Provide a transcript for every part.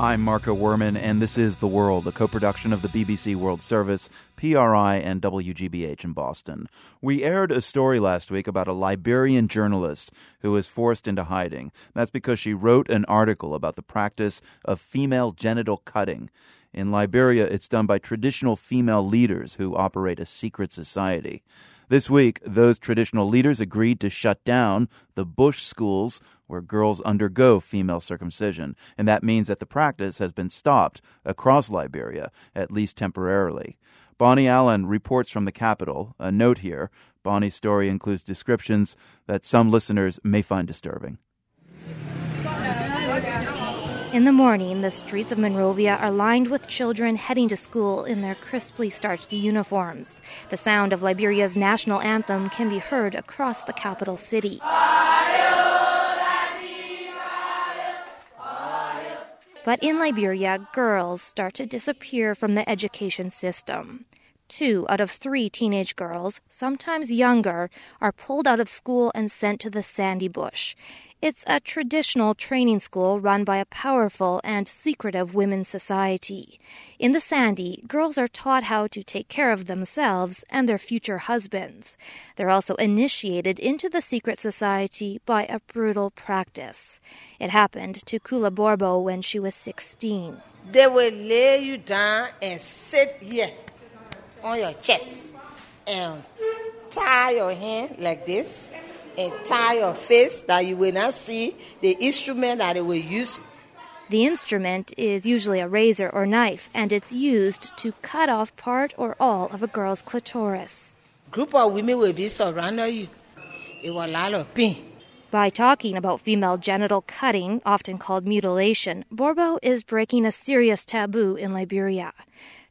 I'm Marco Werman, and this is The World, a co production of the BBC World Service, PRI, and WGBH in Boston. We aired a story last week about a Liberian journalist who was forced into hiding. That's because she wrote an article about the practice of female genital cutting. In Liberia, it's done by traditional female leaders who operate a secret society. This week, those traditional leaders agreed to shut down the Bush schools where girls undergo female circumcision, and that means that the practice has been stopped across Liberia, at least temporarily. Bonnie Allen reports from the capital. A note here Bonnie's story includes descriptions that some listeners may find disturbing. In the morning, the streets of Monrovia are lined with children heading to school in their crisply starched uniforms. The sound of Liberia's national anthem can be heard across the capital city. But in Liberia, girls start to disappear from the education system. Two out of three teenage girls, sometimes younger, are pulled out of school and sent to the Sande Bush. It's a traditional training school run by a powerful and secretive women's society. In the Sande, girls are taught how to take care of themselves and their future husbands. They're also initiated into the secret society by a brutal practice. It happened to Kula Borbo when she was 16. They will lay you down and sit here on your chest and tie your hand like this and tie your face that you will not see the instrument that they will use. The instrument is usually a razor or knife, and it's used to cut off part or all of a girl's clitoris. Group of women will be surrounding you. It will lot of pain. By talking about female genital cutting, often called mutilation, Borbo is breaking a serious taboo in Liberia.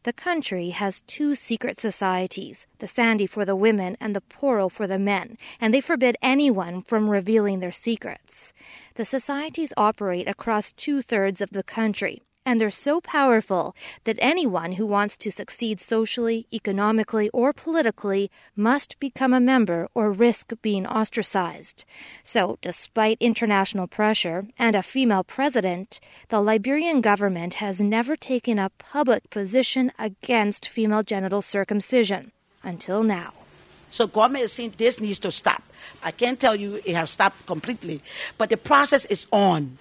The country has two secret societies, the Sande for the women and the Poro for the men, and they forbid anyone from revealing their secrets. The societies operate across two thirds of the country, and they're so powerful that anyone who wants to succeed socially, economically, or politically must become a member or risk being ostracized. So, despite international pressure and a female president, the Liberian government has never taken a public position against female genital circumcision until now. So government is saying this needs to stop. I can't tell you it has stopped completely, but the process is on.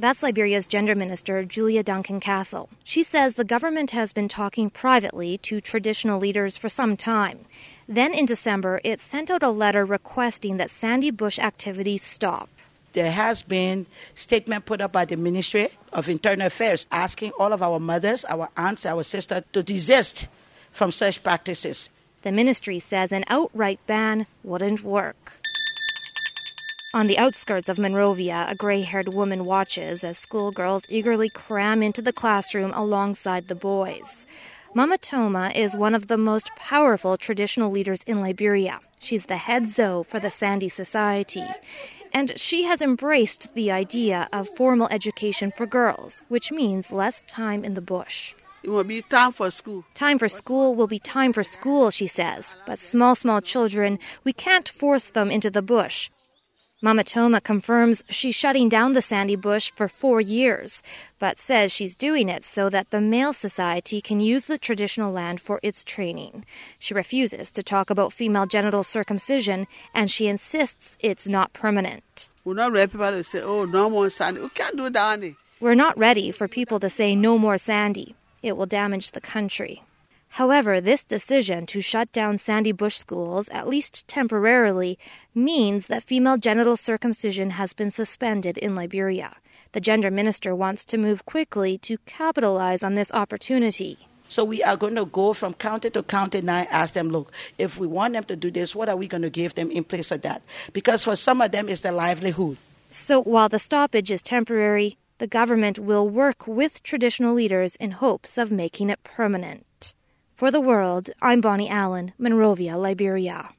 That's Liberia's gender minister, Julia Duncan Cassell. She says the government has been talking privately to traditional leaders for some time. Then in December, it sent out a letter requesting that Sande Bush activities stop. There has been statement put up by the Ministry of Internal Affairs asking all of our mothers, our aunts, our sisters to desist from such practices. The ministry says an outright ban wouldn't work. On the outskirts of Monrovia, a gray haired woman watches as schoolgirls eagerly cram into the classroom alongside the boys. Mama Toma is one of the most powerful traditional leaders in Liberia. She's the head Zoe for the Sande Society. And she has embraced the idea of formal education for girls, which means less time in the bush. It will be time for school. Time for school will be time for school, she says. But small, small children, we can't force them into the bush. Mama Toma confirms she's shutting down the Sande Bush for four years, but says she's doing it so that the male society can use the traditional land for its training. She refuses to talk about female genital circumcision, and she insists it's not permanent. We're not ready people to say, oh, no more Sande. We can't do that. We're not ready for people to say no more Sande. It will damage the country. However, this decision to shut down Sande Bush schools, at least temporarily, means that female genital circumcision has been suspended in Liberia. The gender minister wants to move quickly to capitalize on this opportunity. So we are going to go from county to county and ask them, look, if we want them to do this, what are we going to give them in place of that? Because for some of them, it's their livelihood. So while the stoppage is temporary, the government will work with traditional leaders in hopes of making it permanent. For the world, I'm Bonnie Allen, Monrovia, Liberia.